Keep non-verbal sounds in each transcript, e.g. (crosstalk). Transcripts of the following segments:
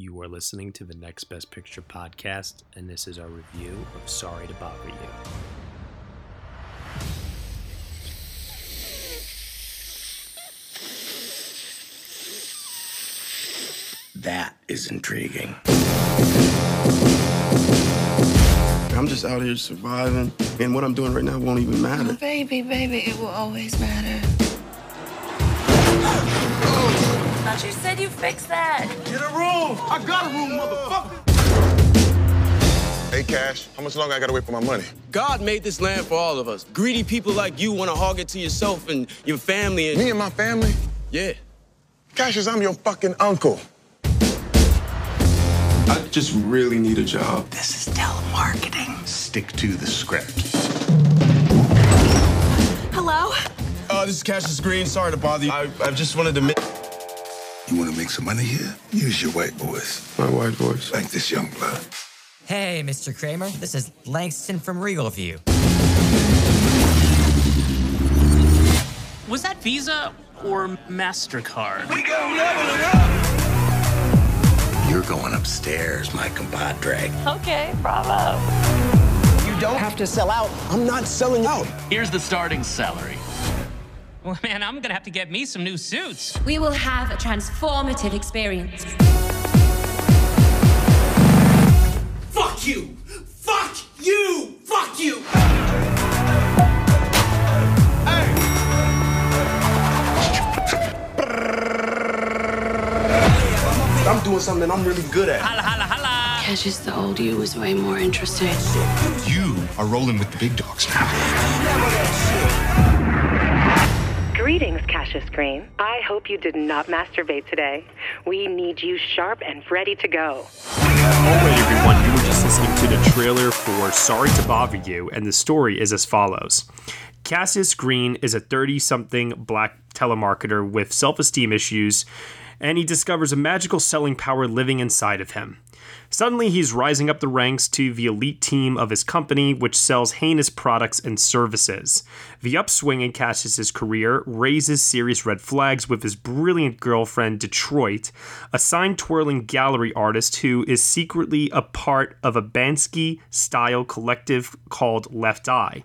You are listening to the Next Best Picture podcast, and this is our review of Sorry to Bother You. That is intriguing. I'm just out here surviving, and what I'm doing right now won't even matter. Oh, baby, baby, it will always matter. Thought you said you fixed that. Get a room! I got a room, motherfucker! Hey, Cash, how much longer I gotta wait for my money? God made this land for all of us. Greedy people like you want to hog it to yourself and your family and. Me and my family? Yeah. Cassius, I'm your fucking uncle. I just really need a job. This is telemarketing. Stick to the script. Hello? Uh, this is Cassius Green. Sorry to bother you. I, I just wanted to. Mi- You want to make some money here? Use your white voice. My white voice. Like this young blood. Hey, Mr. Kramer. This is Langston from Regal View. Was that Visa or MasterCard? We go leveling up! You're going upstairs, my compadre. Okay, bravo. You don't have to sell out. I'm not selling out. Here's the starting salary. Well, (laughs) man, I'm gonna have to get me some new suits. We will have a transformative experience. Fuck you! Fuck you! Fuck you! I'm doing something I'm really good at. Holla, holla, holla! Cassius, the old you was way more interesting. You are rolling with the big dogs now. Greetings, Cassius Green. I hope you did not masturbate today. We need you sharp and ready to go. Alright, everyone, you were just listening to the trailer for Sorry to Bother You, and the story is as follows. Cassius Green is a 30 something black telemarketer with self esteem issues, and he discovers a magical selling power living inside of him. Suddenly, he's rising up the ranks to the elite team of his company, which sells heinous products and services. The upswing in Cassius's career raises serious red flags with his brilliant girlfriend, Detroit, a sign twirling gallery artist who is secretly a part of a Banksy style collective called Left Eye.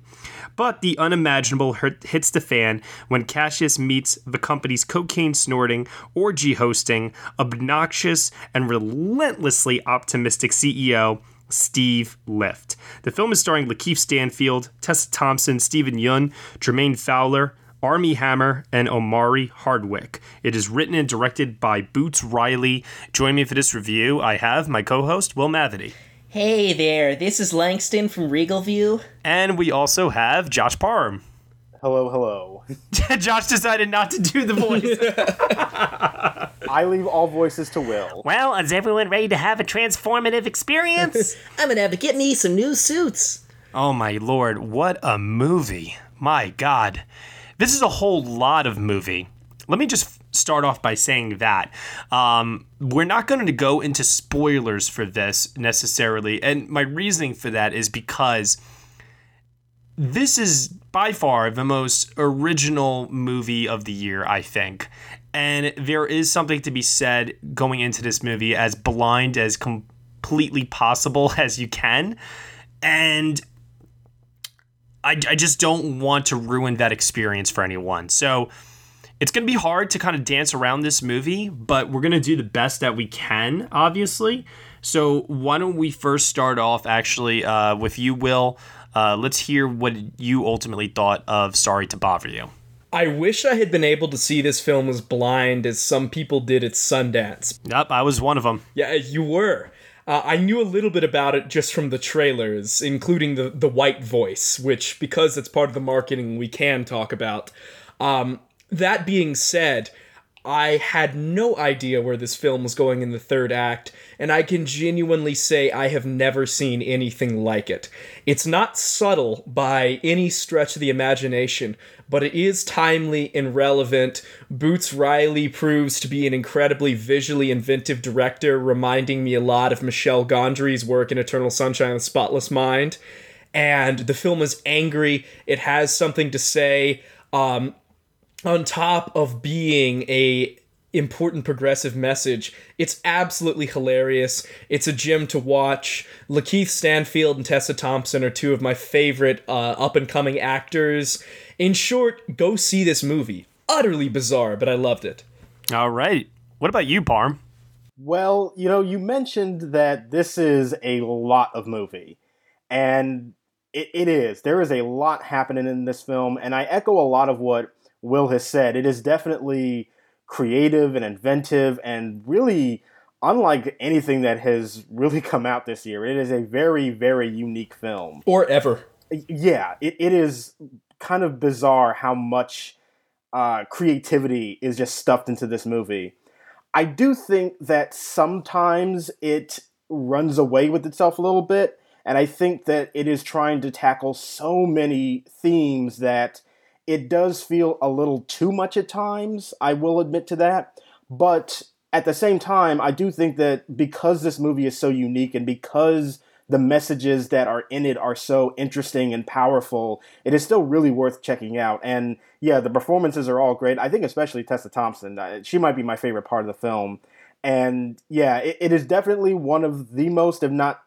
But the unimaginable hits the fan when Cassius meets the company's cocaine snorting, orgy hosting, obnoxious, and relentlessly optimistic CEO, Steve Lift. The film is starring Lakeith Stanfield, Tessa Thompson, Steven Yeun, Jermaine Fowler, Armie Hammer, and Omari Hardwick. It is written and directed by Boots Riley. Join me for this review. I have my co host, Will Mavity. Hey there, this is Langston from Regal View. And we also have Josh Parham. Hello, hello. (laughs) Josh decided not to do the voice. (laughs) I leave all voices to Will. Well, is everyone ready to have a transformative experience? (laughs) I'm gonna have to get me some new suits. Oh my lord, what a movie. My god. This is a whole lot of movie. Let me just start off by saying that. Um, we're not going to go into spoilers for this necessarily. And my reasoning for that is because this is by far the most original movie of the year, I think. And there is something to be said going into this movie as blind as completely possible (laughs) as you can. And I, I just don't want to ruin that experience for anyone. So it's going to be hard to kind of dance around this movie, but we're going to do the best that we can, obviously. So why don't we first start off actually uh, with you, Will? Uh, let's hear what you ultimately thought of Sorry to Bother You. I wish I had been able to see this film as blind as some people did at Sundance. Yep, I was one of them. Yeah, you were. Uh, I knew a little bit about it just from the trailers, including the the white voice, which because it's part of the marketing we can talk about. Um, that being said, I had no idea where this film was going in the third act, and I can genuinely say I have never seen anything like it. It's not subtle by any stretch of the imagination, but it is timely and relevant. Boots Riley proves to be an incredibly visually inventive director, reminding me a lot of Michel Gondry's work in Eternal Sunshine of the Spotless Mind. And the film is angry, it has something to say. Um, on top of being a important progressive message. It's absolutely hilarious. It's a gem to watch. Lakeith Stanfield and Tessa Thompson are two of my favorite uh, up and coming actors. In short, go see this movie. Utterly bizarre, but I loved it. All right. What about you, Parm? Well, you know, you mentioned that this is a lot of movie, and it, it is. There is a lot happening in this film, and I echo a lot of what Will has said. It is definitely creative and inventive and really unlike anything that has really (laughs) come out this year. It is a very, very unique film. Or ever. Yeah, it, it is kind of bizarre how much uh, creativity is just stuffed into this movie. I do think that sometimes it runs away with itself a little bit, and I think that it is trying to tackle so many themes that it does feel a little too much at times. I will admit to that. But at the same time, I do think that because this movie is so unique and because the messages that are in it are so interesting and powerful, it is still really worth checking out. And yeah, the performances are all great. I think especially Tessa Thompson, uh, she might be my favorite part of the film. And yeah, it, it is definitely one of the most, if not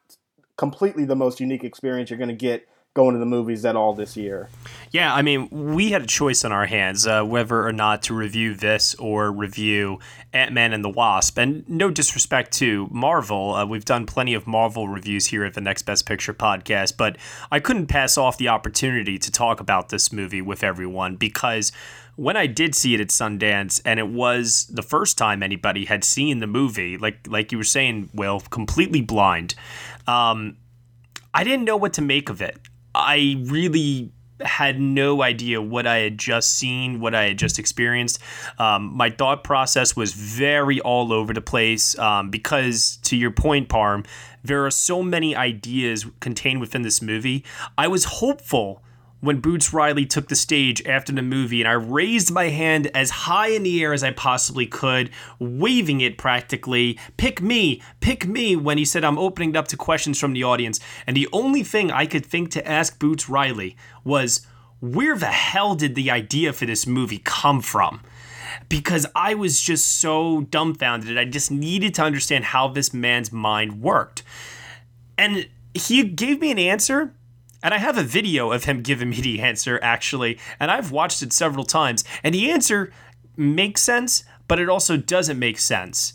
completely the most unique experience you're going to get going to the movies at all this year. Yeah, I mean, we had a choice on our hands uh, whether or not to review this or review Ant Man and the Wasp. And no disrespect to Marvel, uh, we've done plenty of Marvel reviews here at the Next Best Picture podcast, but I couldn't pass off the opportunity to talk about this movie with everyone because when I did see it at Sundance, and it was the first time anybody had seen the movie, like like you were saying, Will, completely blind. Um, I didn't know what to make of it. I really had no idea what I had just seen, what I had just experienced. Um, my thought process was very all over the place um, because, to your point, Parm, there are so many ideas contained within this movie. I was hopeful when Boots Riley took the stage after the movie, and I raised my hand as high in the air as I possibly could, waving it practically. Pick me, pick me, when he said, I'm opening it up to questions from the audience. And the only thing I could think to ask Boots Riley was, where the hell did the idea for this movie come from? Because I was just so dumbfounded. I just needed to understand how this man's mind worked. And he gave me an answer and I have a video of him giving me the answer, actually, and I've watched it several times. And the answer makes sense, but it also doesn't make sense.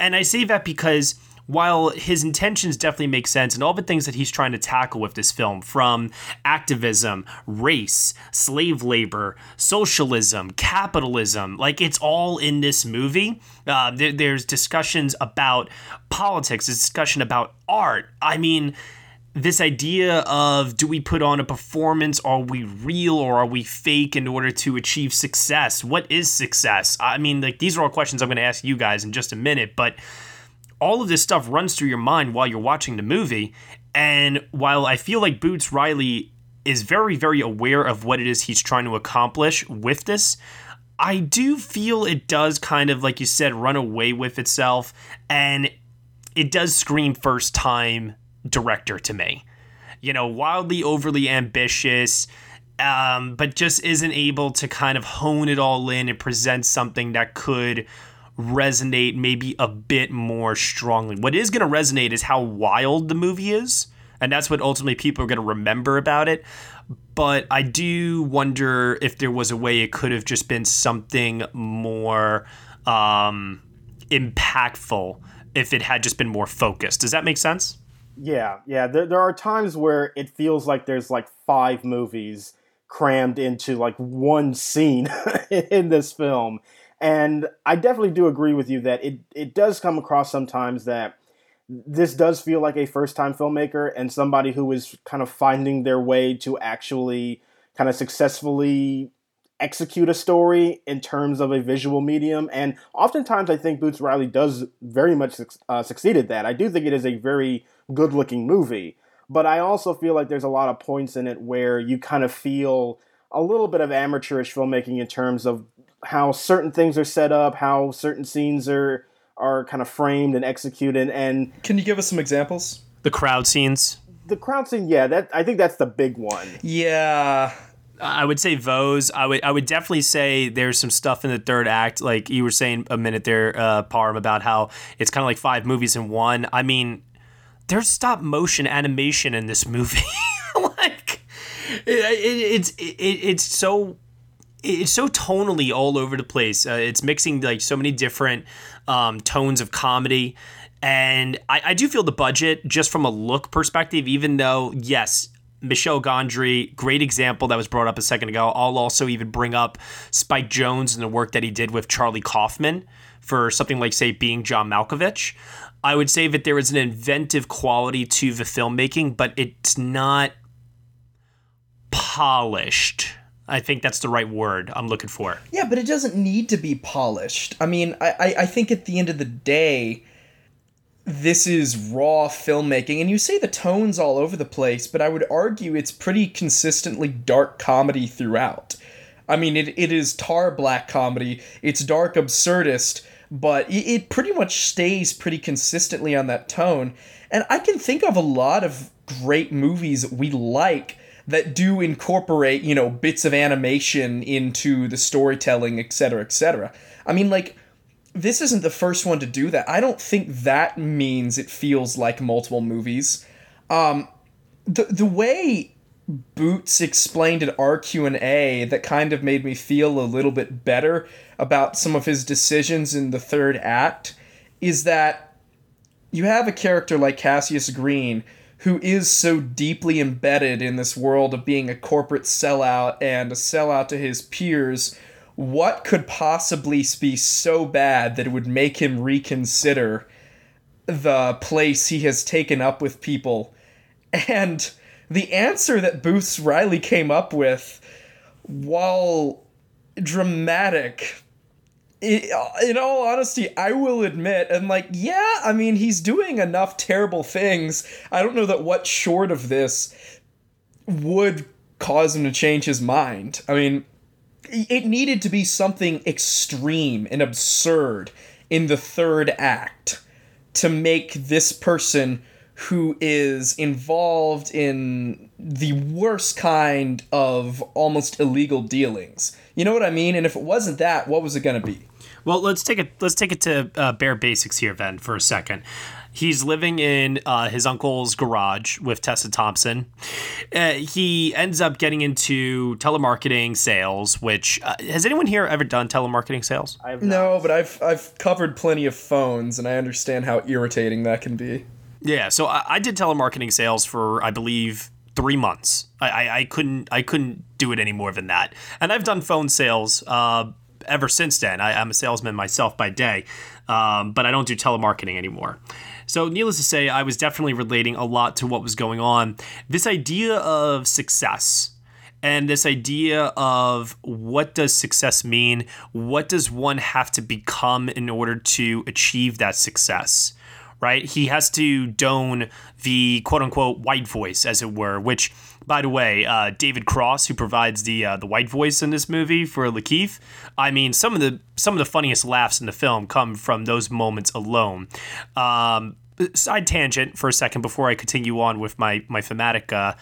And I say that because while his intentions definitely make sense and all the things that he's trying to tackle with this film from activism, race, slave labor, socialism, capitalism like it's all in this movie. Uh, there, there's discussions about politics, there's discussion about art. I mean, this idea of do we put on a performance? Are we real or are we fake in order to achieve success? What is success? I mean like these are all questions i'm going to ask you guys in just a minute but all of this stuff runs through your mind while you're watching the movie. And while i feel like boots riley is very very aware of what it is he's trying to accomplish with this i do feel it does kind of like you said run away with itself. And it does scream first time director to me. You know, wildly overly ambitious, um, but just isn't able to kind of hone it all in and present something that could resonate maybe a bit more strongly. What is going to resonate is how wild the movie is, and that's what ultimately people are going to remember about it. But I do wonder if there was a way it could have just been something more um, impactful if it had just been more focused. Does that make sense? Yeah, yeah. There, there are times where it feels like there's like five movies crammed into like one scene (laughs) in this film. And I definitely do agree with you that it, it does come across sometimes that this does feel like a first time filmmaker and somebody who is kind of finding their way to actually kind of successfully execute a story in terms of a visual medium. And oftentimes, I think Boots Riley does very much uh, succeed at that. I do think it is a very good looking movie, but I also feel like there's a lot of points in it where you kind of feel a little bit of amateurish filmmaking in terms of how certain things are set up, how certain scenes are are kind of framed and executed. And can you give us some examples? The crowd scenes. The crowd scene, yeah, that I think that's the big one. Yeah, I would say Vose. I would I would definitely say there's some stuff in the third act, like you were saying a minute there, uh, Parm, about how it's kind of like five movies in one. I mean, there's stop motion animation in this movie. (laughs) like, it, it, it's it, it's so it's so tonally all over the place. Uh, it's mixing like so many different um, tones of comedy. And I, I do feel the budget, just from a look perspective, even though, yes, Michel Gondry, great example that was brought up a second ago. I'll also even bring up Spike Jonze and the work that he did with Charlie Kaufman for something like, say, being John Malkovich. I would say that there is an inventive quality to the filmmaking, but it's not polished. I think that's the right word I'm looking for. Yeah, but it doesn't need to be polished. I mean, I, I think at the end of the day, this is raw filmmaking and you say the tone's all over the place but i would argue it's pretty consistently dark comedy throughout. I mean it, it is tar black comedy it's dark absurdist but it, it pretty much stays pretty consistently on that tone and i can think of a lot of great movies we like that do incorporate you know bits of animation into the storytelling etc etc i mean like this isn't the first one to do that. I don't think that means it feels like multiple movies. Um, the the way Boots explained at RQ and A that kind of made me feel a little bit better about some of his decisions in the third act is that you have a character like Cassius Green who is so deeply embedded in this world of being a corporate sellout and a sellout to his peers what could possibly be so bad that it would make him reconsider the place he has taken up with people? And the answer that Boots Riley came up with, while dramatic, in all honesty, I will admit, and like, yeah, I mean, he's doing enough terrible things. I don't know that what short of this would cause him to change his mind. I mean, it needed to be something extreme and absurd in the third act to make this person who is involved in the worst kind of almost illegal dealings. You know what I mean? And if it wasn't that, what was it going to be? Well, let's take it. Let's take it to uh, bare basics here, then, for a second. He's living in uh, his uncle's garage with Tessa Thompson. Uh, he ends up getting into telemarketing sales. Which uh, has anyone here ever done telemarketing sales? no, but I've I've covered plenty of phones, and I understand how irritating that can be. Yeah, so I, I did telemarketing sales for I believe three months. I, I, I, couldn't I couldn't do it any more than that. And I've done phone sales uh, ever since then. I, am a salesman myself by day, um, but I don't do telemarketing anymore. So, needless to say, I was definitely relating a lot to what was going on. This idea of success and this idea of what does success mean? What does one have to become in order to achieve that success? Right? He has to don the quote unquote white voice, as it were, which by the way, uh, David Cross, who provides the uh, the white voice in this movie for Lakeith, I mean, some of the some of the funniest laughs in the film come from those moments alone. Um, side tangent for a second before I continue on with my my thematic uh,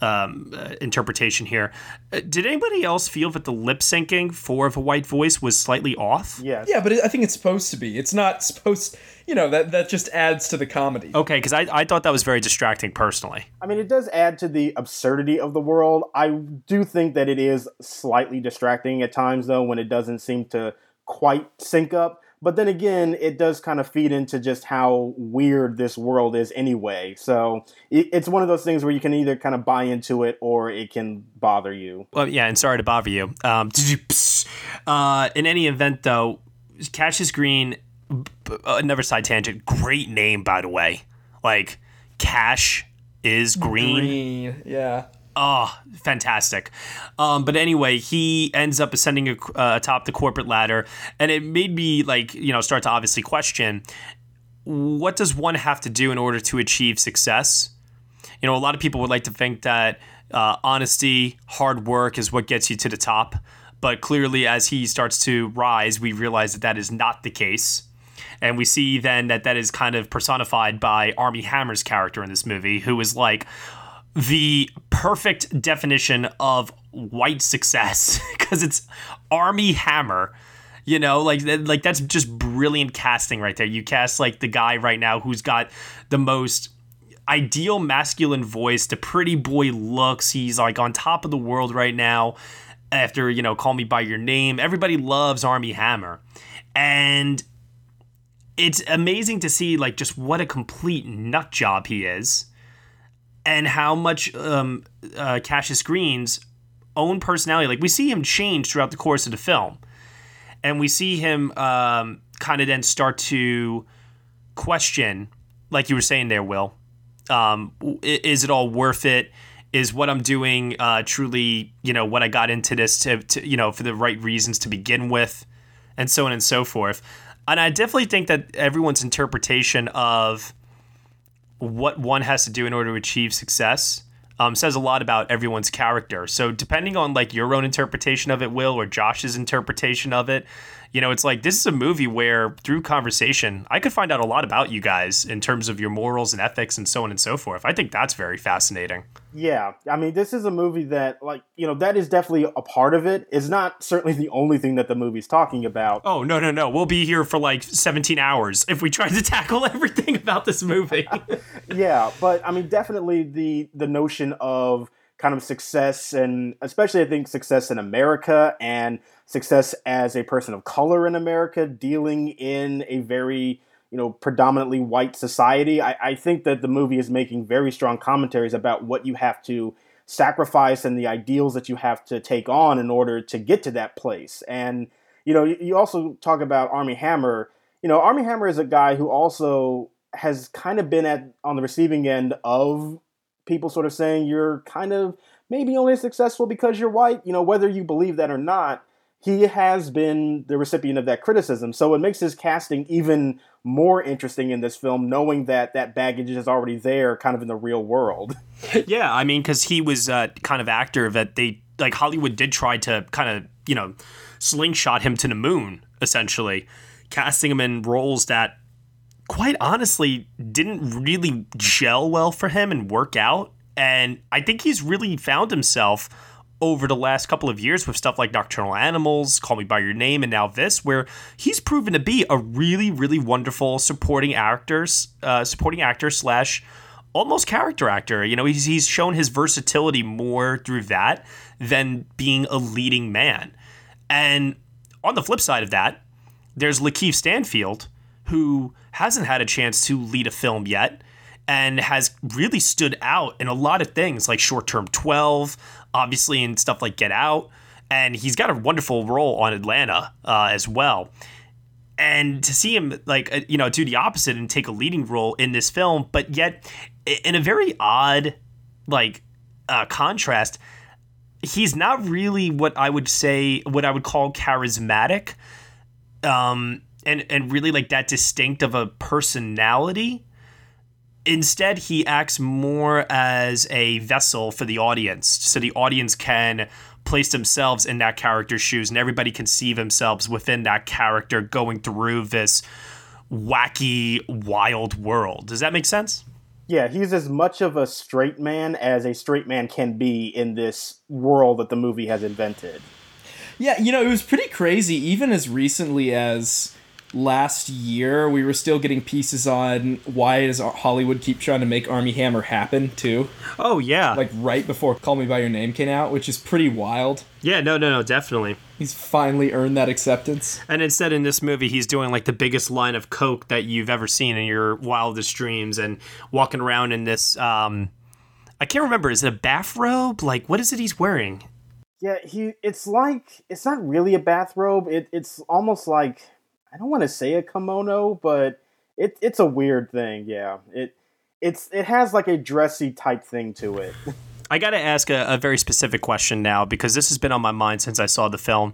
um, uh, interpretation here. Uh, did anybody else feel that the lip syncing for the white voice was slightly off? Yeah. Yeah, but it, I think it's supposed to be. It's not supposed. You know that that just adds to the comedy. Okay, because I, I thought that was very distracting personally. I mean, it does add to the absurdity of the world. I do think that it is slightly distracting at times, though, when it doesn't seem to quite sync up. But then again, it does kind of feed into just how weird this world is anyway. So it's one of those things where you can either kind of buy into it or it can bother you. Well, yeah, and sorry to bother you. Um, uh, in any event, though, Cassius Green, another side tangent, great name, by the way. Like, Cash is green. Green, yeah. Oh, fantastic. Um, but anyway, he ends up ascending uh, atop the corporate ladder, and it made me like you know start to obviously question what does one have to do in order to achieve success. You know, a lot of people would like to think that uh, honesty, hard work is what gets you to the top. But clearly, as he starts to rise, we realize that that is not the case. And we see then that that is kind of personified by Armie Hammer's character in this movie, who is like the perfect definition of white success (laughs) because it's Armie Hammer. You know, like like that's just brilliant casting right there. You cast like the guy right now who's got the most ideal masculine voice, the pretty boy looks. He's like on top of the world right now after, you know, Call Me By Your Name. Everybody loves Armie Hammer. And it's amazing to see like just what a complete nut job he is and how much um, uh, Cassius Green's own personality, like we see him change throughout the course of the film. And we see him um, kind of then start to question, like you were saying there, Will, um, is it all worth it? Is what I'm doing uh, truly, you know, what I got into this to, to, you know, for the right reasons to begin with, and so on and so forth. And I definitely think that everyone's interpretation of what one has to do in order to achieve success um, says a lot about everyone's character. So depending on like your own interpretation of it, Will, or Josh's interpretation of it, you know, it's like this is a movie where through conversation, I could find out a lot about you guys in terms of your morals and ethics and so on and so forth. I think that's very fascinating. Yeah, I mean, this is a movie that, like, you know, that is definitely a part of it. It's not certainly the only thing that the movie's talking about. Oh no, no, no! We'll be here for like 17 hours if we try to (laughs) tackle everything about this movie. (laughs) yeah, but I mean, definitely the the notion of kind of success and especially I think success in America and success as a person of color in America dealing in a very you know predominantly white society. I, I think that the movie is making very strong commentaries about what you have to sacrifice and the ideals that you have to take on in order to get to that place. And you know you, you also talk about armie hammer. You know armie hammer is a guy who also has kind of been at on the receiving end of people sort of saying you're kind of maybe only successful because you're white, you know, whether you believe that or not, he has been the recipient of that criticism. So it makes his casting even more interesting in this film, knowing that that baggage is already there, kind of in the real world. (laughs) yeah, I mean, because he was uh, kind of actor that they like Hollywood did try to kind of you know slingshot him to the moon, essentially, casting him in roles that quite honestly didn't really gel well for him and work out. And I think he's really found himself over the last couple of years with stuff like Nocturnal Animals, Call Me By Your Name, and now this, where he's proven to be a really, really wonderful supporting actors, uh, supporting actor slash almost character actor. You know, he's, he's shown his versatility more through that than being a leading man. And on the flip side of that, there's Lakeith Stanfield, who hasn't had a chance to lead a film yet and has really stood out in a lot of things like short term 12, obviously, in stuff like Get Out. And he's got a wonderful role on Atlanta uh, as well. And to see him, like, uh, you know, do the opposite and take a leading role in this film, but yet in a very odd, like, uh, contrast, he's not really what I would say, what I would call charismatic. Um, and and really like that distinct of a personality. Instead, he acts more as a vessel for the audience, so the audience can place themselves in that character's shoes, and everybody can see themselves within that character going through this wacky, wild world. Does that make sense? Yeah, he's as much of a straight man as a straight man can be in this world that the movie has invented. Yeah, you know, it was pretty crazy, even as recently as last year we were still getting pieces on why does Hollywood keep trying to make Armie Hammer happen too. Oh yeah. Like right before Call Me by Your Name came out, which is pretty wild. Yeah, no no no, definitely. He's finally earned that acceptance. And instead in this movie he's doing like the biggest line of coke that you've ever seen in your wildest dreams and walking around in this um I can't remember, is it a bathrobe? Like what is it he's wearing? Yeah, he it's like it's not really a bathrobe. It it's almost like I don't want to say a kimono, but it it's a weird thing. Yeah, it it's it has like a dressy type thing to it. (laughs) I got to ask a, a very specific question now because this has been on my mind since I saw the film.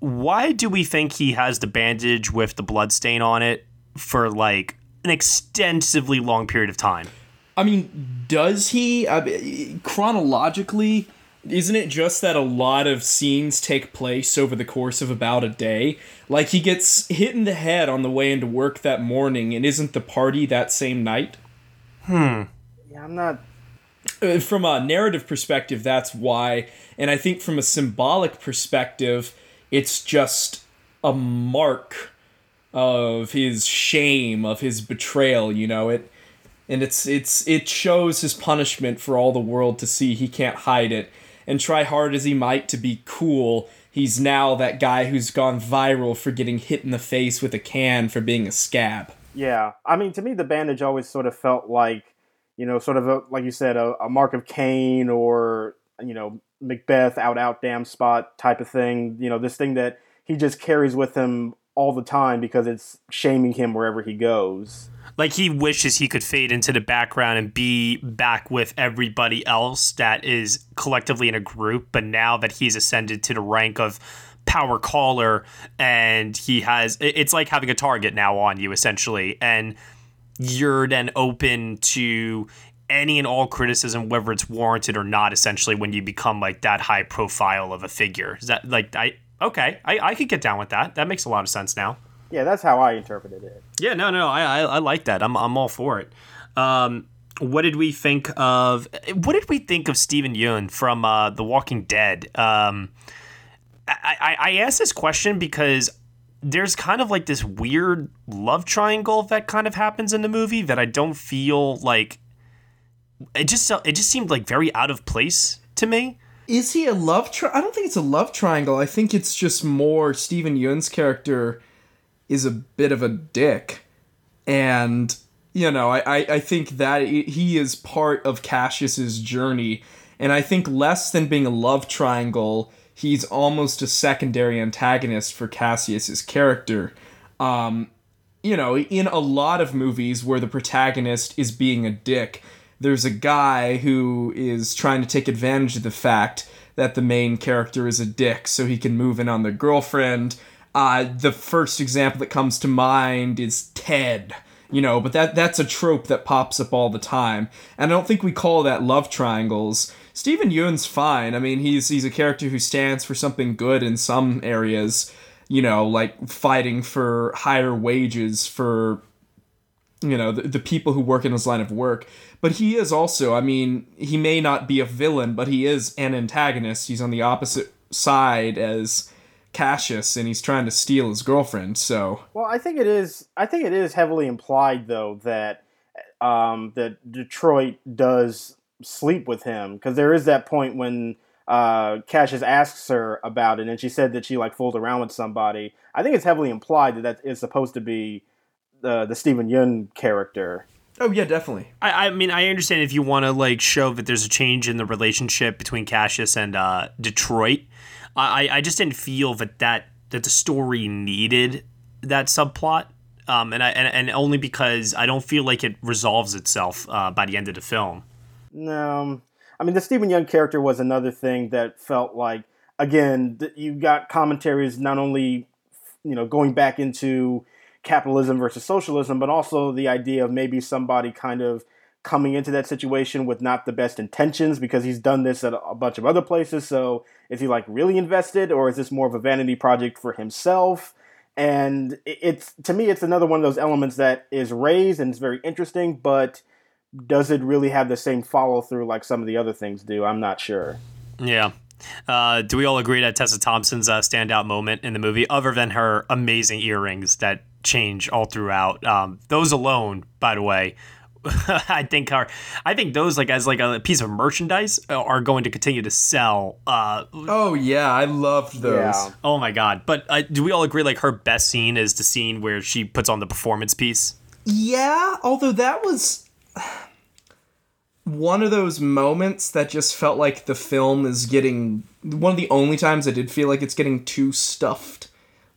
Why do we think he has the bandage with the blood stain on it for like an extensively long period of time? I mean, does he uh, chronologically? Isn't it just that a lot of scenes take place over the course of about a day? Like he gets hit in the head on the way into work that morning, and isn't the party that same night? Hmm. Yeah, I'm not. Uh, From a narrative perspective, that's why. And I think from a symbolic perspective, it's just a mark of his shame, of his betrayal, you know, it and it's it's it shows his punishment for all the world to see. He can't hide it. And try hard as he might to be cool, he's now that guy who's gone viral for getting hit in the face with a can for being a scab. Yeah, I mean, to me, the bandage always sort of felt like, you know, sort of a, like you said, a, a mark of Cain or you know Macbeth out out damn spot type of thing. You know, this thing that he just carries with him all the time because it's shaming him wherever he goes. Like he wishes he could fade into the background and be back with everybody else that is collectively in a group, but now that he's ascended to the rank of power caller and he has it's like having a target now on you essentially and you're then open to any and all criticism whether it's warranted or not essentially when you become like that high profile of a figure. Is that like i okay i, I could get down with that. That makes a lot of sense now Yeah, that's how I interpreted it. yeah no no I, I i like that i'm, I'm all for it um what did we think of what did we think of Steven Yeun from uh, The Walking Dead? Um, I, I, I asked this question because there's kind of like this weird love triangle that kind of happens in the movie that I don't feel like it just it just seemed like very out of place to me. Is he a love tri- I don't think it's a love triangle. I think it's just more Steven Yeun's character is a bit of a dick. And you know, I, I, I think that he is part of Cassius's journey. And I think less than being a love triangle, he's almost a secondary antagonist for Cassius's character. Um, you know, in a lot of movies where the protagonist is being a dick, there's a guy who is trying to take advantage of the fact that the main character is a dick so he can move in on the girlfriend. Uh, the first example that comes to mind is Ted you know but that that's a trope that pops up all the time. And i don't think we call that love triangles. Steven Yeun's fine. I mean he's he's a character who stands for something good in some areas you know like fighting for higher wages for you know the, the people who work in his line of work. But he is also i mean he may not be a villain but he is an antagonist. He's on the opposite side as Cassius and he's trying to steal his girlfriend. So Well, I think it is. I think it is heavily implied though that um, that Detroit does sleep with him because there is that point when uh, Cassius asks her about it and she said that she like fooled around with somebody. I think it's heavily implied that that is supposed to be the the Steven Yeun character. Oh yeah, definitely. I, I mean, I understand if you want to like show that there's a change in the relationship between Cassius and uh, Detroit. I, I just didn't feel that, that that the story needed that subplot. Um, and I and, and only because I don't feel like it resolves itself uh, by the end of the film. No, I mean the Steven Yeun character was another thing that felt like again you got commentaries not only you know going back into capitalism versus socialism, but also the idea of maybe somebody kind of coming into that situation with not the best intentions because he's done this at a bunch of other places. So is he like really invested, or is this more of a vanity project for himself? And it's to me, it's another one of those elements that is raised and it's very interesting, but does it really have the same follow through like some of the other things do? I'm not sure. Yeah. Uh, do we all agree that Tessa Thompson's a standout moment in the movie, other than her amazing earrings that change all throughout? Um, those alone, by the way, (laughs) I think are I think those like as like a piece of merchandise are going to continue to sell. Uh, oh yeah, I loved those. Yeah. Oh my god! But uh, do we all agree like her best scene is the scene where she puts on the performance piece? Yeah, although that was one of those moments that just felt like the film is getting one of the only times I did feel like it's getting too stuffed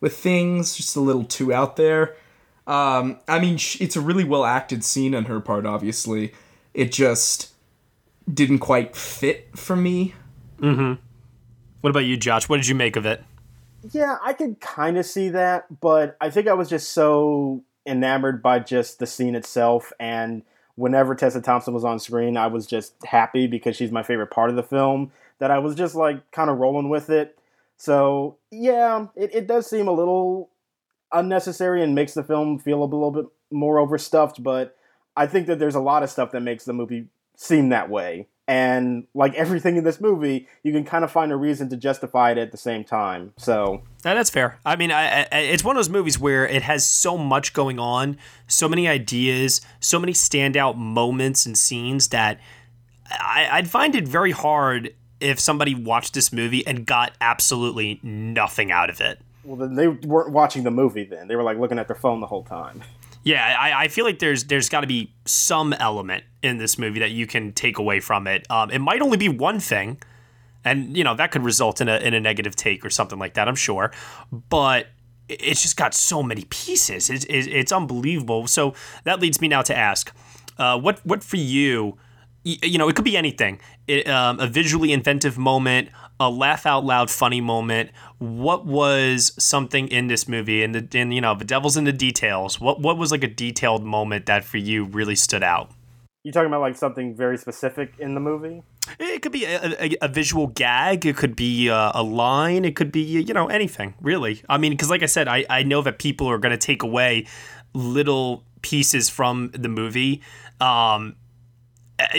with things, just a little too out there. Um, I mean, it's a really well acted scene on her part. Obviously, it just didn't quite fit for me. Mm-hmm. What about you, Josh? What did you make of it? Yeah, I could kind of see that, but I think I was just so enamored by just the scene itself and whenever Tessa Thompson was on screen, I was just happy because she's my favorite part of the film that I was just like kind of rolling with it. So, yeah, it, it does seem a little unnecessary and makes the film feel a little bit more overstuffed, but I think that there's a lot of stuff that makes the movie seem that way. And like everything in this movie, you can kind of find a reason to justify it at the same time. So that's fair. I mean, I, I, it's one of those movies where it has so much going on, so many ideas, so many standout moments and scenes that I, I'd find it very hard if somebody watched this movie and got absolutely nothing out of it. Well, then they weren't watching the movie. Then they were like looking at their phone the whole time. Yeah, I, I feel like there's there's got to be some element in this movie that you can take away from it. Um, it might only be one thing, and you know that could result in a in a negative take or something like that. I'm sure, but it's just got so many pieces. It's, it's, it's unbelievable. So that leads me now to ask, uh, what what for you? You know, it could be anything. It, um, a visually inventive moment, a laugh out loud funny moment. What was something in this movie? And the and you know the devil's in the details. What what was like a detailed moment that for you really stood out? You talking about like something very specific in the movie? It could be a, a, a visual gag. It could be a, a, line. It could be you know anything really. I mean, because like I said, I I know that people are going to take away little pieces from the movie. Um,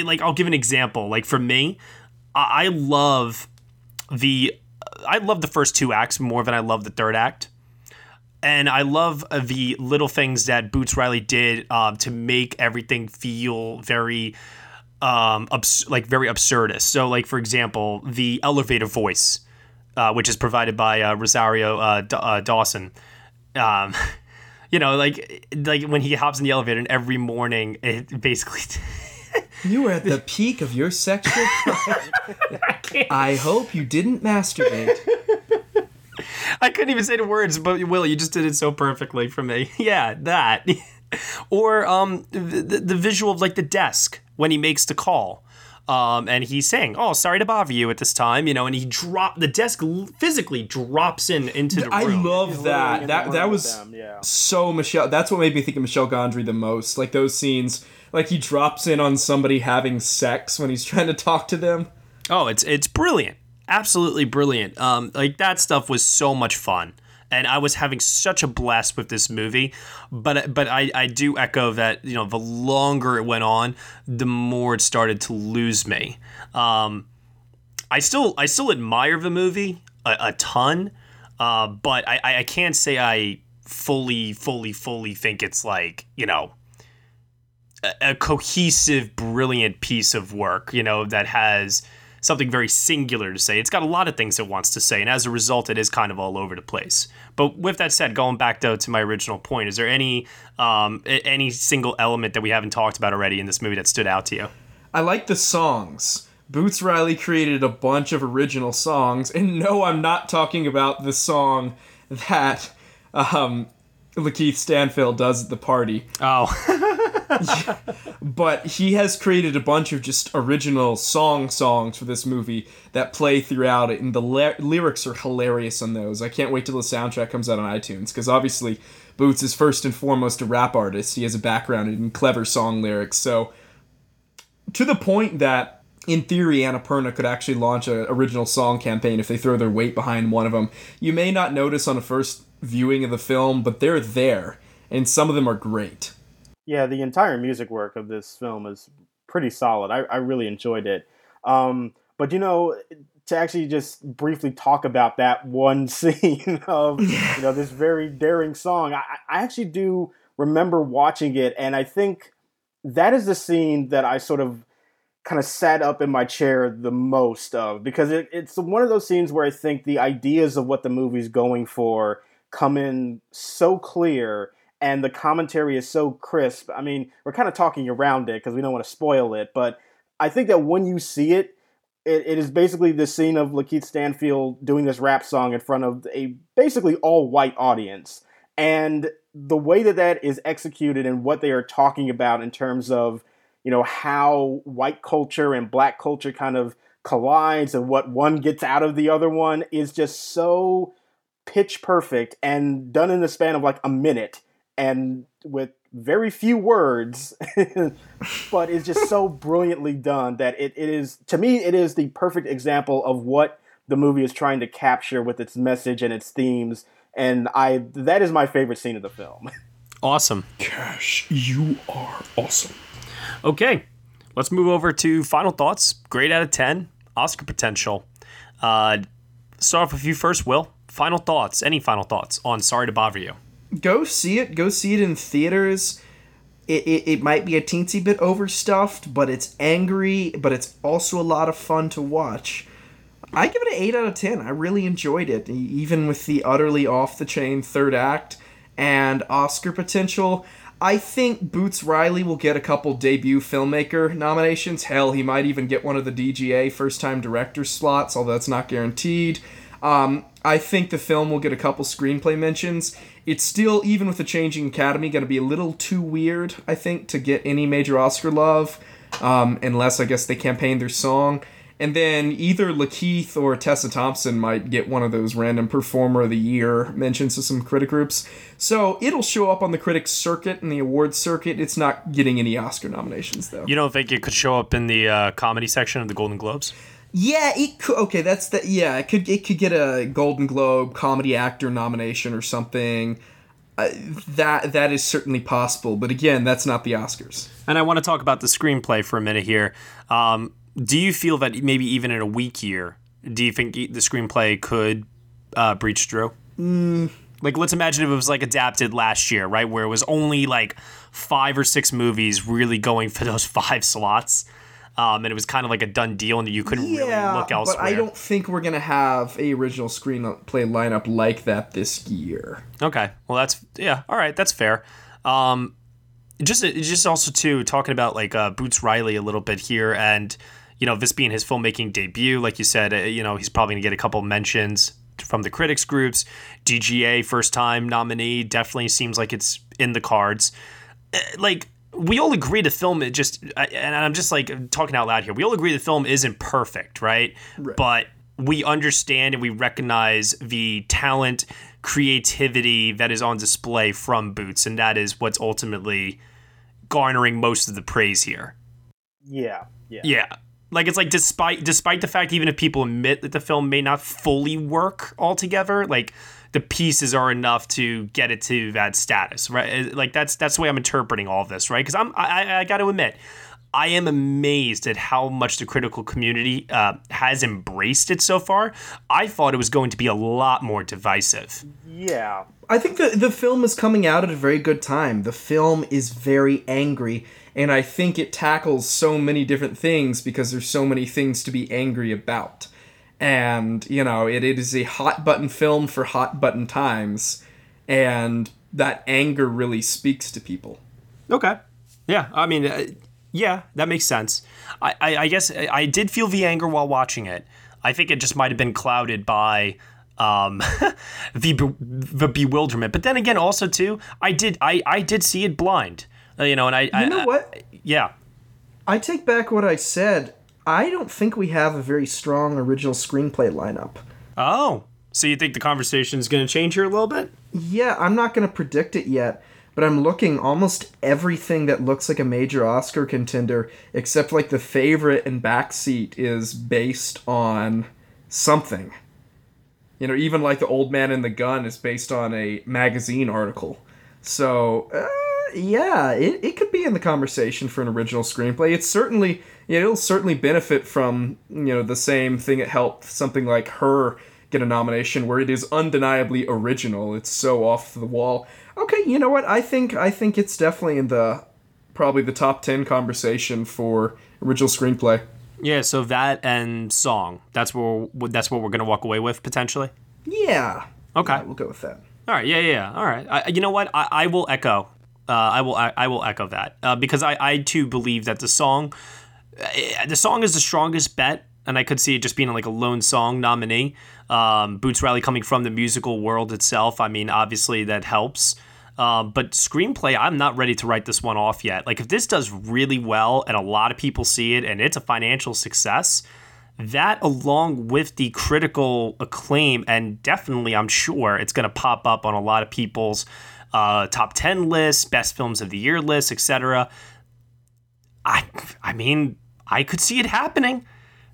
like I'll give an example. Like for me, I, I love the I love the first two acts more than I love the third act. And I love the little things that Boots Riley did um, to make everything feel very, um, abs- like very absurdist. So, like for example, the elevator voice, uh, which is provided by uh, Rosario uh, D- uh, Dawson. Um, (laughs) you know, like like when he hops in the elevator, and every morning it basically. (laughs) You were at the peak of your sexual (laughs) pride. I hope you didn't masturbate. I couldn't even say the words, but Will, you just did it so perfectly for me. (laughs) Yeah, that. (laughs) or um, the, the visual of like the desk when he makes the call. Um, and he's saying, "Oh, sorry to bother you at this time," you know, and he drop the desk physically drops in into the I room. love that. That that was them, yeah. so Michelle. That's what made me think of Michel Gondry the most. Like those scenes, like he drops in on somebody having sex when he's trying to talk to them. Oh, it's it's brilliant, absolutely brilliant. Um, like that stuff was so much fun, and I was having such a blast with this movie. But but I I do echo that you know the longer it went on, the more it started to lose me. Um, I still I still admire the movie a, a ton, uh, but I I can't say I fully fully fully think it's like you know a, cohesive, brilliant piece of work. You know that has something very singular to say. It's got a lot of things it wants to say, and as a result, it is kind of all over the place. But with that said, going back though to my original point, is there any um, any single element that we haven't talked about already in this movie that stood out to you? I like the songs. Boots Riley created a bunch of original songs, and no, I'm not talking about the song that um, Lakeith Stanfield does at the party. Oh. (laughs) (laughs) but he has created a bunch of just original song songs for this movie that play throughout it, and the ly- lyrics are hilarious on those. I can't wait till the soundtrack comes out on iTunes because obviously Boots is first and foremost a rap artist. He has a background in clever song lyrics, so to the point that in theory, Annapurna could actually launch an original song campaign if they throw their weight behind one of them. You may not notice on a first viewing of the film, but they're there, and some of them are great. Yeah, the entire music work of this film is pretty solid. I, I really enjoyed it. Um, but you know, to actually just briefly talk about that (laughs) one scene of you know this (laughs) very daring song, I, I actually do remember watching it, and I think that is the scene that I sort of kind of sat up in my chair the most of because it, it's one of those scenes where I think the ideas of what the movie's going for come in so clear and the commentary is so crisp. I mean, we're kind of talking around it because we don't want to spoil it, but I think that when you see it, it, it is basically the scene of Lakeith Stanfield doing this rap song in front of a basically all white audience. And the way that that is executed and what they are talking about in terms of you know how white culture and black culture kind of collides and what one gets out of the other one is just so pitch perfect and done in the span of like a minute and with very few words (laughs) but it's just so (laughs) brilliantly done that it, it is to me it is the perfect example of what the movie is trying to capture with its message and its themes and i that is my favorite scene of the film (laughs) Awesome. Cash, you are awesome. Okay, let's move over to final thoughts. Grade out of 10, Oscar potential. Uh, start off with you first, Will. Final thoughts, any final thoughts on Sorry to Bother You? Go see it. Go see it in theaters. It, it, it might be a teensy bit overstuffed, but it's angry, but it's also a lot of fun to watch. I give it an 8 out of 10. I really enjoyed it, even with the utterly off the chain third act and Oscar potential. I think Boots Riley will get a couple debut filmmaker nominations. Hell, he might even get one of the DGA first time director slots, although that's not guaranteed. Um, I think the film will get a couple screenplay mentions. It's still, even with the changing Academy, going to be a little too weird, I think, to get any major Oscar love, um, unless I guess they campaign their song. And then either Lakeith or Tessa Thompson might get one of those random Performer of the Year mentions to some critic groups. So it'll show up on the critics circuit and the awards circuit. It's not getting any Oscar nominations though. You don't think it could show up in the uh, comedy section of the Golden Globes? Yeah, it could. Okay, that's the. Yeah, it could. It could get a Golden Globe comedy actor nomination or something. Uh, that that is certainly possible, but again, that's not the Oscars. And I want to talk about the screenplay for a minute here. Um, do you feel that maybe even in a weak year, do you think the screenplay could uh, breach Drew? Mm. Like, let's imagine if it was like adapted last year, right, where it was only like five or six movies really going for those (laughs) five slots. Um, and it was kind of like a done deal, and you couldn't really look elsewhere. but I don't think we're gonna have a original screenplay lineup like that this year. Okay, well that's yeah, all right, that's fair. Um, just just also too talking about like uh, Boots Riley a little bit here, and you know this being his filmmaking debut, like you said, uh, you know he's probably gonna get a couple mentions from the critics groups. DGA first time nominee definitely seems like it's in the cards. Uh, Like we all agree the film it just and I'm just like talking out loud here. We all agree the film isn't perfect, right? But we understand and we recognize the talent, creativity that is on display from Boots, and that is what's ultimately garnering most of the praise here. yeah yeah Yeah. Like it's like despite despite the fact even if people admit that the film may not fully work altogether, like the pieces are enough to get it to that status, right? Like that's that's the way I'm interpreting all of this, right? Because I'm I, I got to admit, I am amazed at how much the critical community uh, has embraced it so far. I thought it was going to be a lot more divisive. yeah I think the the film is coming out at a very good time. The film is very angry, and I think it tackles so many different things because there's so many things to be angry about. And, you know, it, it is a hot button film for hot button times, and that anger really speaks to people. Okay. Yeah, I mean, uh, yeah, that makes sense. I, I, I guess I I did feel the anger while watching it. I think it just might have been clouded by um, (laughs) the be- the bewilderment. But then again, also too, I did I, I did see it blind. Uh, you know, and I You know what? yeah. I take back what I said. I don't think we have a very strong original screenplay lineup. Oh, so you think the conversation is going to change here a little bit? Yeah, I'm not going to predict it yet, but I'm looking almost everything that looks like a major Oscar contender, except like the favorite and backseat is based on something. You know, even like the old man and the gun is based on a magazine article. So, uh, yeah, it, it could be in the conversation for an original screenplay. It's certainly, you know, it'll certainly benefit from, you know, the same thing it helped something like her get a nomination where it is undeniably original. It's so off the wall. Okay, you know what? I think I think it's definitely in the probably the top 10 conversation for original screenplay. Yeah. So that and song. That's where that's what we're going to walk away with potentially. Yeah. Okay. we'll go with that. All right. Yeah. Yeah. yeah. All right. I, you know what? I, I will echo. Uh, I will. I, I will echo that uh, because I, I too believe that the song, uh, the song is the strongest bet, and I could see it just being like a lone song nominee. Um, Boots Riley coming from the musical world itself. I mean, obviously that helps. Um, but screenplay, I'm not ready to write this one off yet. Like, if this does really well and a lot of people see it and it's a financial success, that along with the critical acclaim, and definitely, I'm sure it's going to pop up on a lot of people's uh, top 10 lists, best films of the year lists, etc. I, I mean, I could see it happening.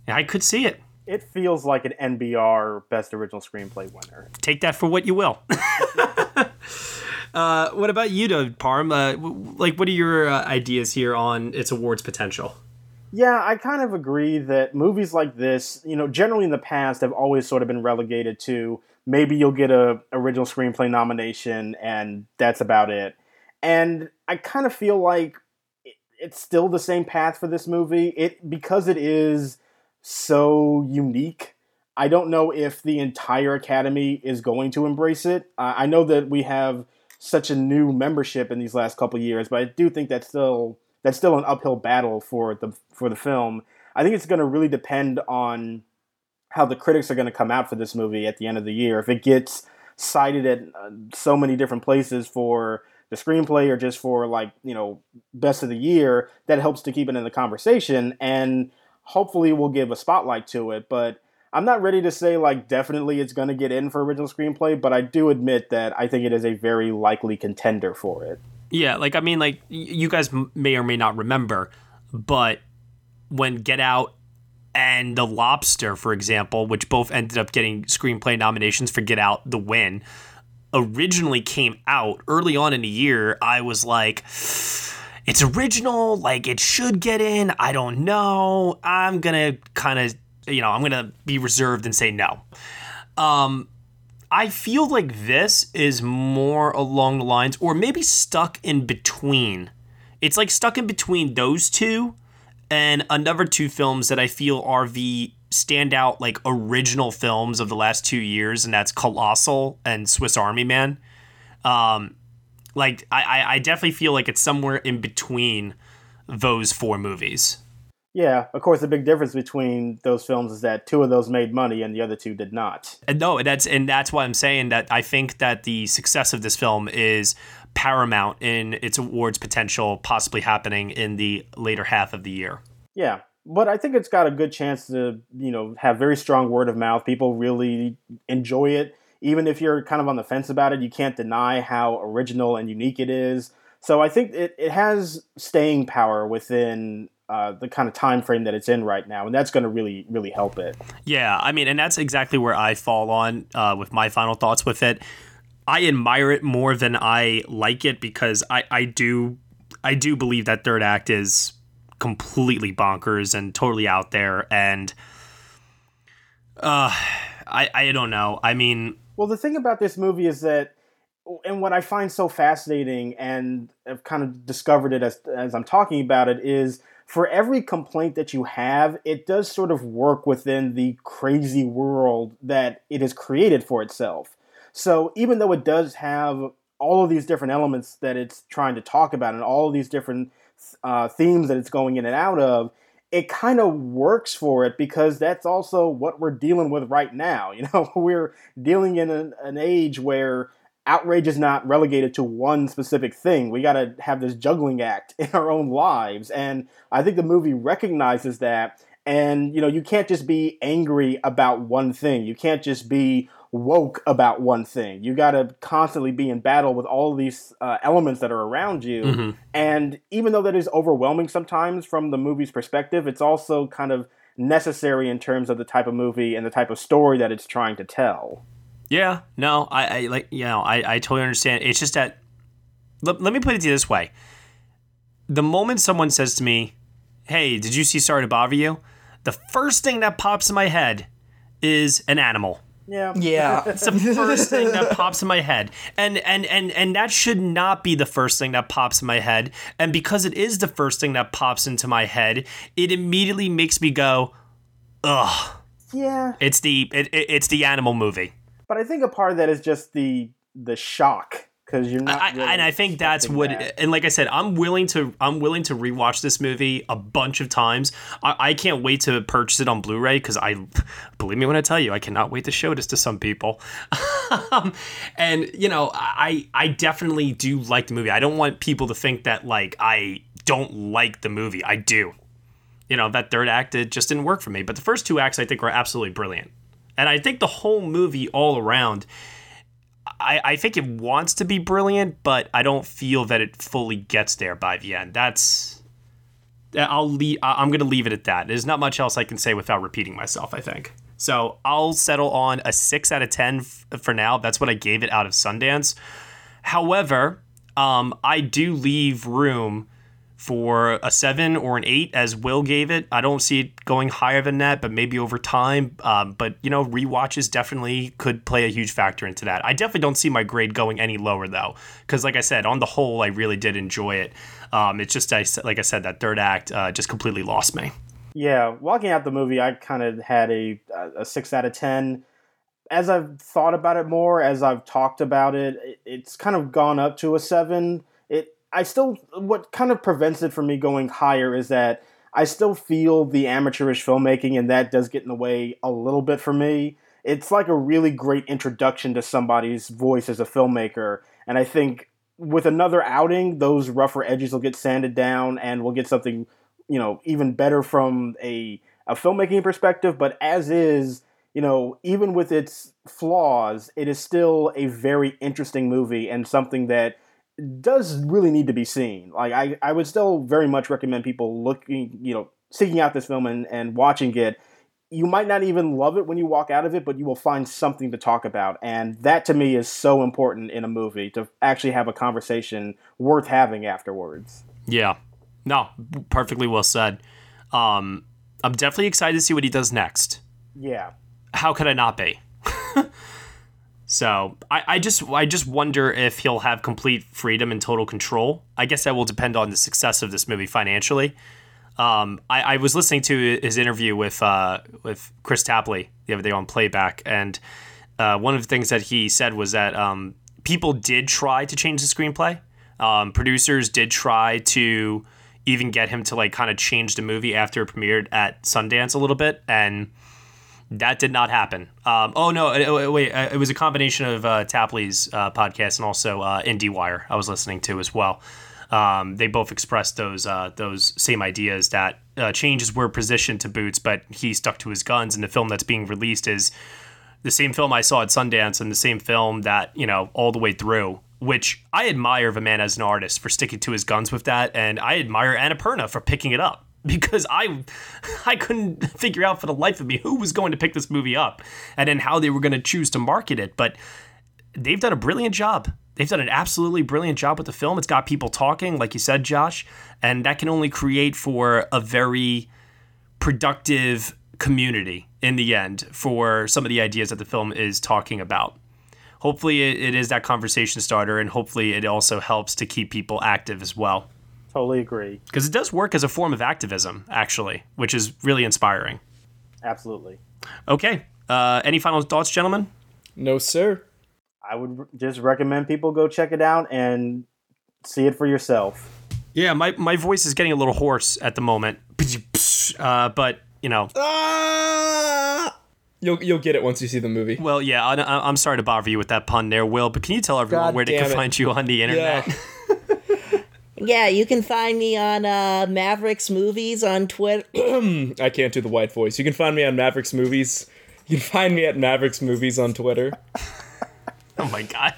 I could see it. It feels like an NBR Best Original Screenplay winner. Take that for what you will. (laughs) uh, what about you, though, Parm? Uh, like, what are your uh, ideas here on its awards potential? Yeah, I kind of agree that movies like this, you know, generally in the past have always sort of been relegated to maybe you'll get a original screenplay nomination and that's about it. And I kind of feel like it's still the same path for this movie. It because it is so unique. I don't know if the entire academy is going to embrace it. I know that we have such a new membership in these last couple years, but I do think that's still that's still an uphill battle for the for the film. I think it's going to really depend on how the critics are going to come out for this movie at the end of the year. If it gets cited at uh, so many different places for the screenplay or just for like you know best of the year, that helps to keep it in the conversation and hopefully we'll give a spotlight to it. But I'm not ready to say like definitely it's going to get in for original screenplay, but I do admit that I think it is a very likely contender for it. Yeah, like I mean, like you guys may or may not remember, but when Get Out and The Lobster, for example, which both ended up getting screenplay nominations for Get Out, the win, originally came out early on in the year, I was like, it's original, like it should get in. I don't know. I'm gonna kind of, you know, I'm gonna be reserved and say no. Um, I feel like this is more along the lines, or maybe stuck in between. It's like stuck in between those two and another two films that I feel are the standout, like original films of the last two years, and that's Colossal and Swiss Army Man. Um, like I, I definitely feel like it's somewhere in between those four movies. Yeah, of course, the big difference between those films is that two of those made money and the other two did not. And no, that's and that's why I'm saying that I think that the success of this film is paramount in its awards potential possibly happening in the later half of the year. Yeah, but I think it's got a good chance to, you know, have very strong word of mouth. People really enjoy it. Even if you're kind of on the fence about it, you can't deny how original and unique it is. So I think it, it has staying power within uh, the kind of time frame that it's in right now, and that's going to really, really help it. Yeah, I mean, and that's exactly where I fall on uh, with my final thoughts with it. I admire it more than I like it because I, I do I do believe that third act is completely bonkers and totally out there, and uh, I I don't know. I mean, well, the thing about this movie is that and what I find so fascinating, and I've kind of discovered it as as I'm talking about it, is for every complaint that you have, it does sort of work within the crazy world that it has created for itself. So even though it does have all of these different elements that it's trying to talk about, and all these different uh, themes that it's going in and out of, it kind of works for it because that's also what we're dealing with right now. (laughs) You know, we're dealing in an, an age where outrage is not relegated to one specific thing. We got to have this juggling act (laughs) in our own lives. And I think the movie recognizes that. And, you know, you can't just be angry about one thing. You can't just be woke about one thing. You got to constantly be in battle with all these uh, elements that are around you. Mm-hmm. And even though that is overwhelming sometimes from the movie's perspective, it's also kind of necessary in terms of the type of movie and the type of story that it's trying to tell. Yeah, no, I, I like you know I, I totally understand. It's just that let, let me put it to you this way: the moment someone says to me, "Hey, did you see Sorry to Bother You?" the first thing that pops in my head is an animal. Yeah. Yeah. (laughs) it's the first thing that pops in my head. And and and and that should not be the first thing that pops in my head. And because it is the first thing that pops into my head, it immediately makes me go, "Ugh." Yeah. It's the it, it's the animal movie. But I think a part of that is just the the shock because you're not. I, really and I think that's what. that. And like I said, I'm willing to. I'm willing to rewatch this movie a bunch of times. I, I can't wait to purchase it on Blu-ray because I, believe me when I tell you, I cannot wait to show this to some people. (laughs) um, and you know, I I definitely do like the movie. I don't want people to think that like I don't like the movie. I do. You know, that third act it just didn't work for me. But the first two acts I think were absolutely brilliant. And I think the whole movie all around I, I think it wants to be brilliant, but I don't feel that it fully gets there by the end. That's I'll leave. I'm to leave it at that. There's not much else I can say without repeating myself. I think so. I'll settle on a six out of ten for now. That's what I gave it out of Sundance. However, um, I do leave room for a seven or an eight, as Will gave it. I don't see it going higher than that, but maybe over time. Um, but you know, rewatches definitely could play a huge factor into that. I definitely don't see my grade going any lower though, because like I said, on the whole, I really did enjoy it. Um, it's just I, like I said, that third act uh, just completely lost me. Yeah, walking out the movie, I kind of had a a six out of ten. As I've thought about it more, as I've talked about it, it- it's kind of gone up to a seven. I still, what kind of prevents it from me going higher is that I still feel the amateurish filmmaking, and that does get in the way a little bit for me. It's like a really great introduction to somebody's voice as a filmmaker, and I think with another outing, those rougher edges will get sanded down, and we'll get something you know even better from a a filmmaking perspective but as is you know even with its flaws it is still a very interesting movie and something that does really need to be seen like i i would still very much recommend people looking you know seeking out this film and and watching it you might not even love it when you walk out of it but you will find something to talk about and that to me is so important in a movie to actually have a conversation worth having afterwards Yeah. No, perfectly well said. Um, I'm definitely excited to see what he does next. yeah How could I not be? (laughs) so I, I just I just wonder if he'll have complete freedom and total control. I guess that will depend on the success of this movie financially. Um, I, I was listening to his interview with uh, with Kris Tapley the other day on playback, and uh, one of the things that he said was that um, people did try to change the screenplay. Um, producers did try to even get him to like kind of change the movie after it premiered at Sundance a little bit, and that did not happen. Um, oh no, uh, wait, uh, it was a combination of uh, Tapley's uh, podcast and also uh, IndieWire I was listening to as well. Um, they both expressed those uh, those same ideas that uh, changes were positioned to Boots, but he stuck to his guns. And the film that's being released is the same film I saw at Sundance and the same film that you know all the way through. Which I admire of a man as an artist for sticking to his guns with that, and I admire Annapurna for picking it up (laughs) because I I couldn't (laughs) figure out for the life of me who was going to pick this movie up and then how they were going to choose to market it. But they've done a brilliant job. They've done an absolutely brilliant job with the film. It's got people talking, like you said, Josh, and that can only create for a very productive community in the end for some of the ideas that the film is talking about. Hopefully, it, is that conversation starter, and hopefully, it also helps to keep people active as well. Totally agree. Because it does work as a form of activism, actually, which is really inspiring. Absolutely. Okay. Uh, any final thoughts, gentlemen? No, sir. I would just recommend people go check it out and see it for yourself. Yeah, my, my voice is getting a little hoarse at the moment. Uh, but, you know. Ah! You'll you'll get it once you see the movie. Well, yeah, I, I'm sorry to bother you with that pun there, Will, but can you tell everyone God where they can it. find you on the internet? Yeah, (laughs) you can find me on uh, Mavericks Movies on Twitter. (clears throat) I can't do the white voice. You can find me on Mavericks Movies. You can find me at Mavericks Movies on Twitter. (laughs) oh my god.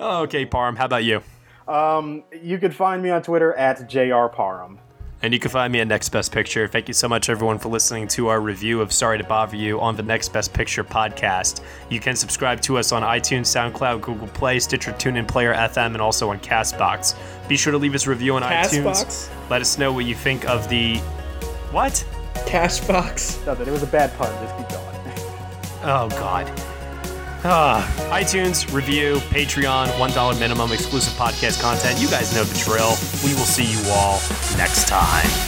Okay, Parham, how about you? Um, you can find me on Twitter at jrparham. And you can find me at Next Best Picture. Thank you so much, everyone, for listening to our review of Sorry to Bother You on the Next Best Picture podcast. You can subscribe to us on iTunes, SoundCloud, Google Play, Stitcher, TuneIn, Player FM, and also on Castbox. Be sure to leave us a review on Castbox? iTunes. Let us know what you think of the. What? Cashbox. Nothing. It was a bad pun. Just keep going. Oh, God. Ah, iTunes, review, Patreon, $1 minimum, exclusive podcast content. You guys know the drill. We will see you all next time.